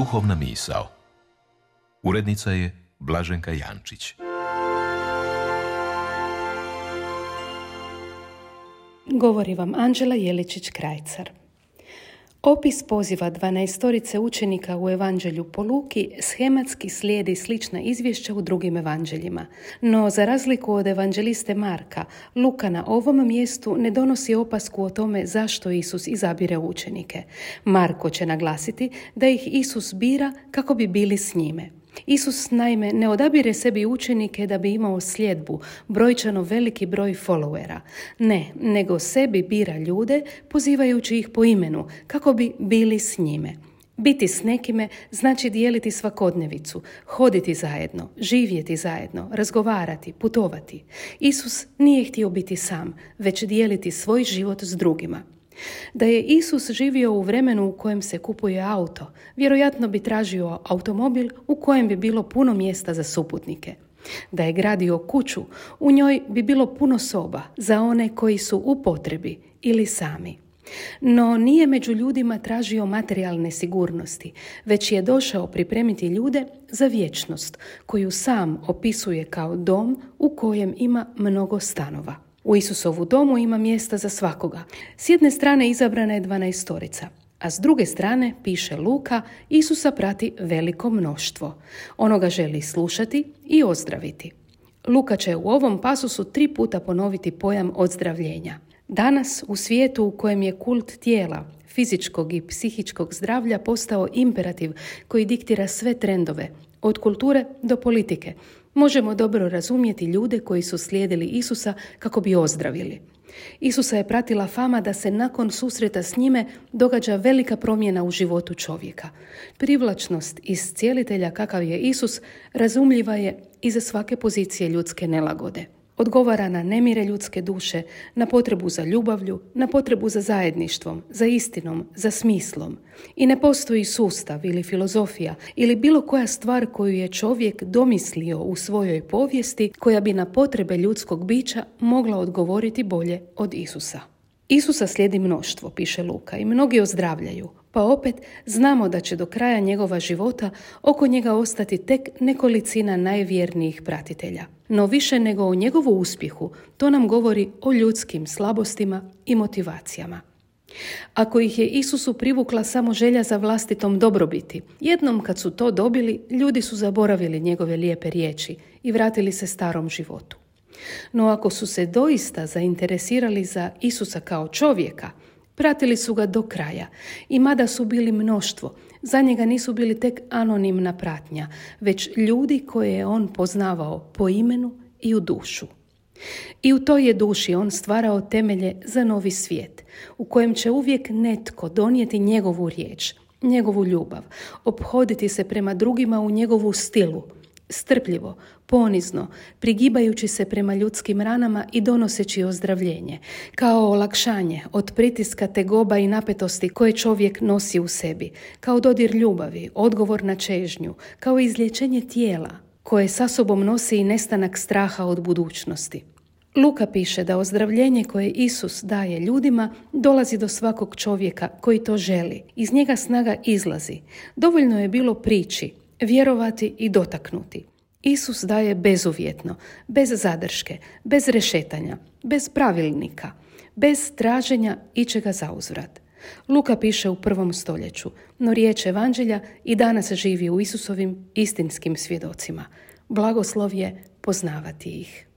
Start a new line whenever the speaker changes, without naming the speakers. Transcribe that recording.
Duhovna misao. Urednica je Blaženka Jančić.
Govori vam Anđela Jeličić-Krajcar. Opis poziva dvanaestorice učenika u Evanđelju po Luki schematski slijedi slična izvješća u drugim evanđeljima. No, za razliku od evanđeliste Marka, Luka na ovom mjestu ne donosi opasku o tome zašto Isus izabire učenike. Marko će naglasiti da ih Isus bira kako bi bili s njime. Isus naime ne odabire sebi učenike da bi imao sljedbu, brojčano veliki broj followera. Ne, nego sebi bira ljude pozivajući ih po imenu kako bi bili s njime. Biti s nekime znači dijeliti svakodnevicu, hoditi zajedno, živjeti zajedno, razgovarati, putovati. Isus nije htio biti sam, već dijeliti svoj život s drugima. Da je Isus živio u vremenu u kojem se kupuje auto, vjerojatno bi tražio automobil u kojem bi bilo puno mjesta za suputnike. Da je gradio kuću, u njoj bi bilo puno soba za one koji su u potrebi ili sami. No nije među ljudima tražio materijalne sigurnosti, već je došao pripremiti ljude za vječnost, koju sam opisuje kao dom u kojem ima mnogo stanova. U Isusovu domu ima mjesta za svakoga. S jedne strane izabrana je dvanaestorica, a s druge strane, piše Luka, Isusa prati veliko mnoštvo. Ono ga želi slušati i ozdraviti. Luka će u ovom pasusu tri puta ponoviti pojam ozdravljenja. Danas, u svijetu u kojem je kult tijela, fizičkog i psihičkog zdravlja postao imperativ koji diktira sve trendove, od kulture do politike, možemo dobro razumjeti ljude koji su slijedili Isusa kako bi ozdravili. Isusa je pratila fama da se nakon susreta s njime događa velika promjena u životu čovjeka. Privlačnost iscijelitelja kakav je Isus razumljiva je i za svake pozicije ljudske nelagode odgovara na nemire ljudske duše, na potrebu za ljubavlju, na potrebu za zajedništvom, za istinom, za smislom. I ne postoji sustav ili filozofija ili bilo koja stvar koju je čovjek domislio u svojoj povijesti koja bi na potrebe ljudskog bića mogla odgovoriti bolje od Isusa. Isusa slijedi mnoštvo, piše Luka, i mnogi ozdravljaju, pa opet znamo da će do kraja njegova života oko njega ostati tek nekolicina najvjernijih pratitelja. No više nego o njegovu uspjehu, to nam govori o ljudskim slabostima i motivacijama. Ako ih je Isusu privukla samo želja za vlastitom dobrobiti, jednom kad su to dobili, ljudi su zaboravili njegove lijepe riječi i vratili se starom životu. No ako su se doista zainteresirali za Isusa kao čovjeka, pratili su ga do kraja i mada su bili mnoštvo, za njega nisu bili tek anonimna pratnja, već ljudi koje je on poznavao po imenu i u dušu. I u toj je duši on stvarao temelje za novi svijet, u kojem će uvijek netko donijeti njegovu riječ, njegovu ljubav, obhoditi se prema drugima u njegovu stilu, strpljivo, ponizno, prigibajući se prema ljudskim ranama i donoseći ozdravljenje, kao olakšanje od pritiska tegoba i napetosti koje čovjek nosi u sebi, kao dodir ljubavi, odgovor na čežnju, kao izlječenje tijela, koje sa sobom nosi i nestanak straha od budućnosti. Luka piše da ozdravljenje koje Isus daje ljudima dolazi do svakog čovjeka koji to želi. Iz njega snaga izlazi. Dovoljno je bilo prići, vjerovati i dotaknuti. Isus daje bezuvjetno, bez zadrške, bez rešetanja, bez pravilnika, bez traženja ičega za uzvrat. Luka piše u prvom stoljeću, no riječ evanđelja i danas živi u Isusovim istinskim svjedocima. Blagoslov je poznavati ih.